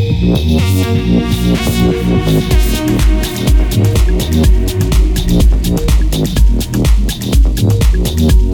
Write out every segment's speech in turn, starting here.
Thank you.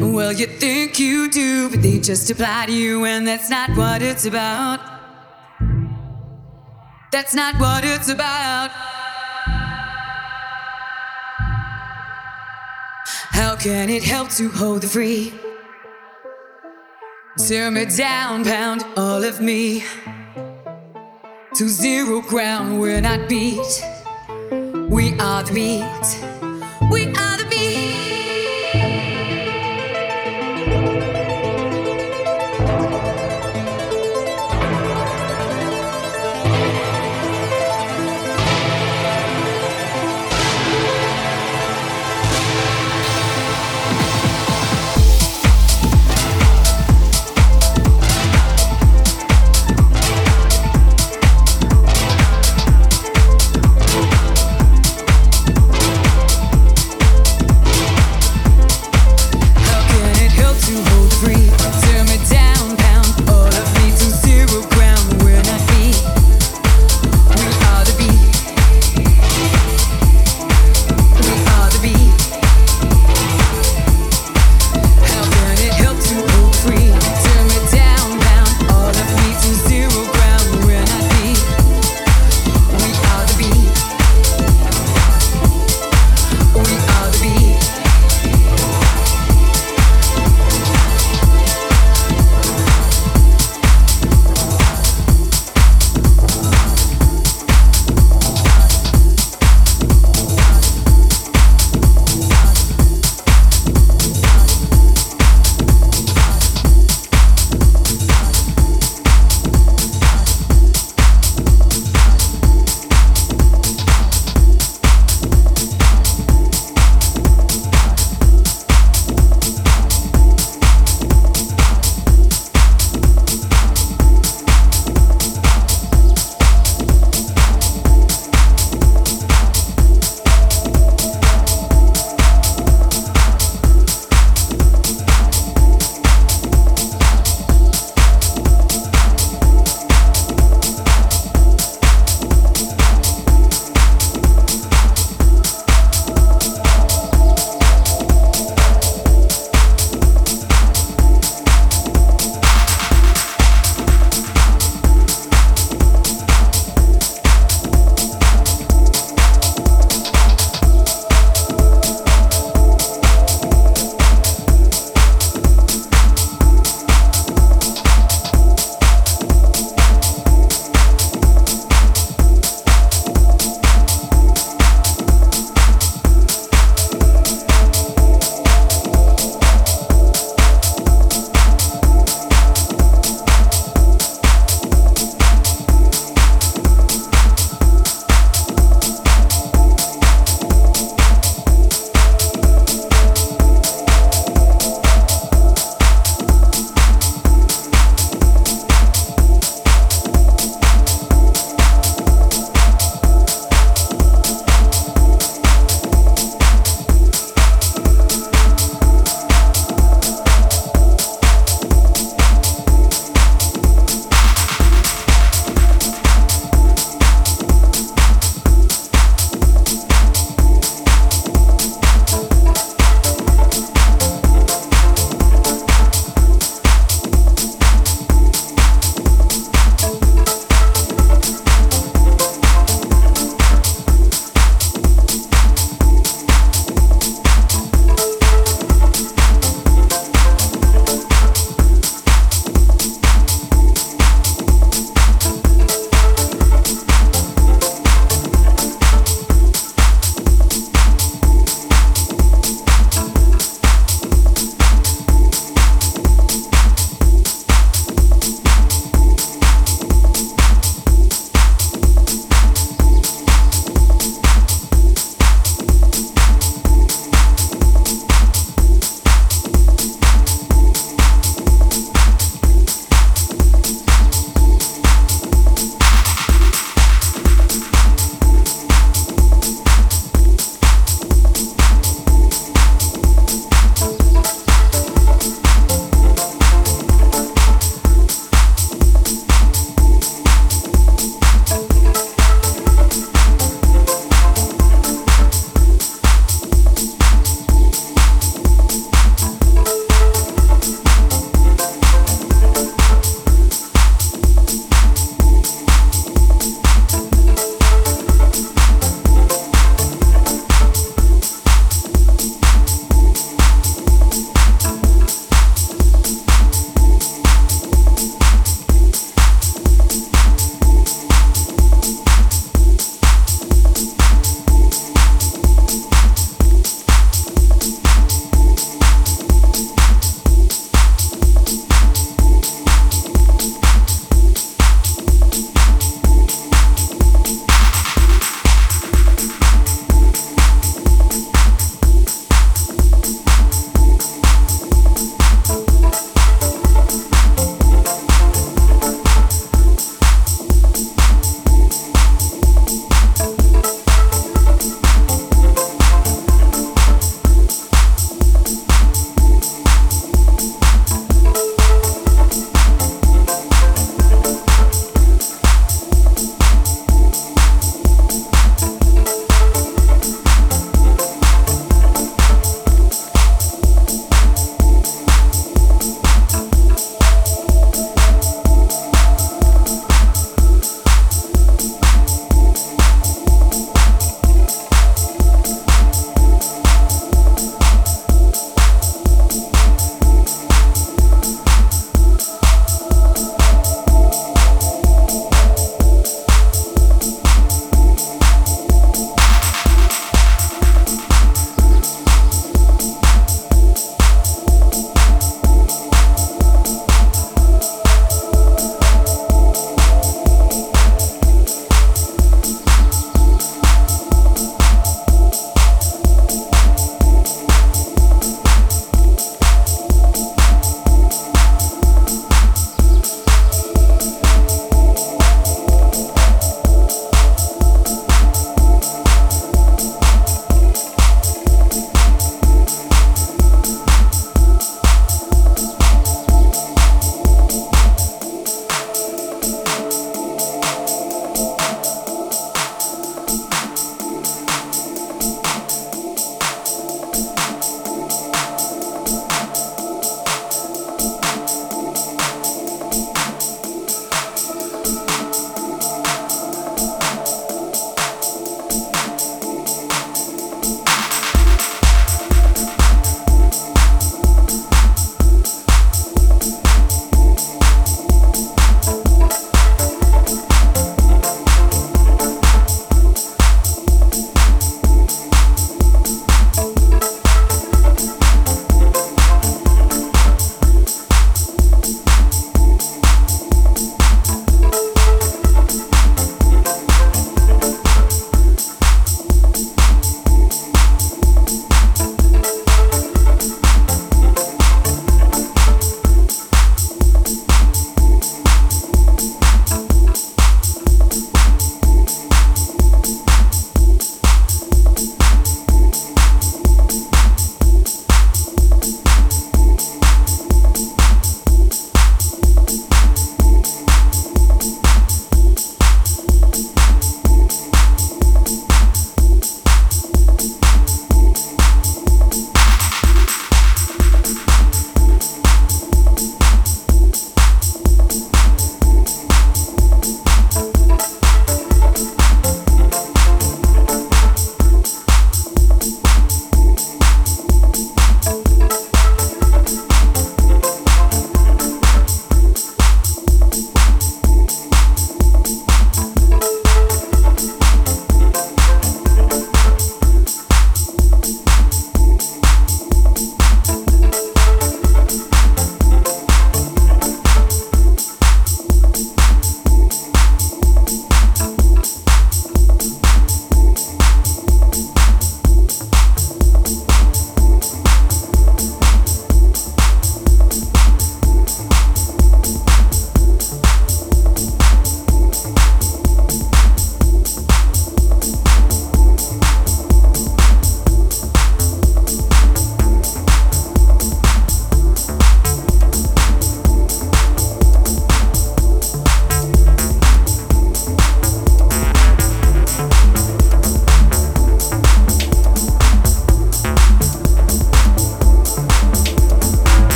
Just you think you, do, but they just apply to you and that's not what it's about. That's not what it's about. How can it help to hold the free? Tear me down, pound all of me to zero ground. We're not beat. We are the beat. We are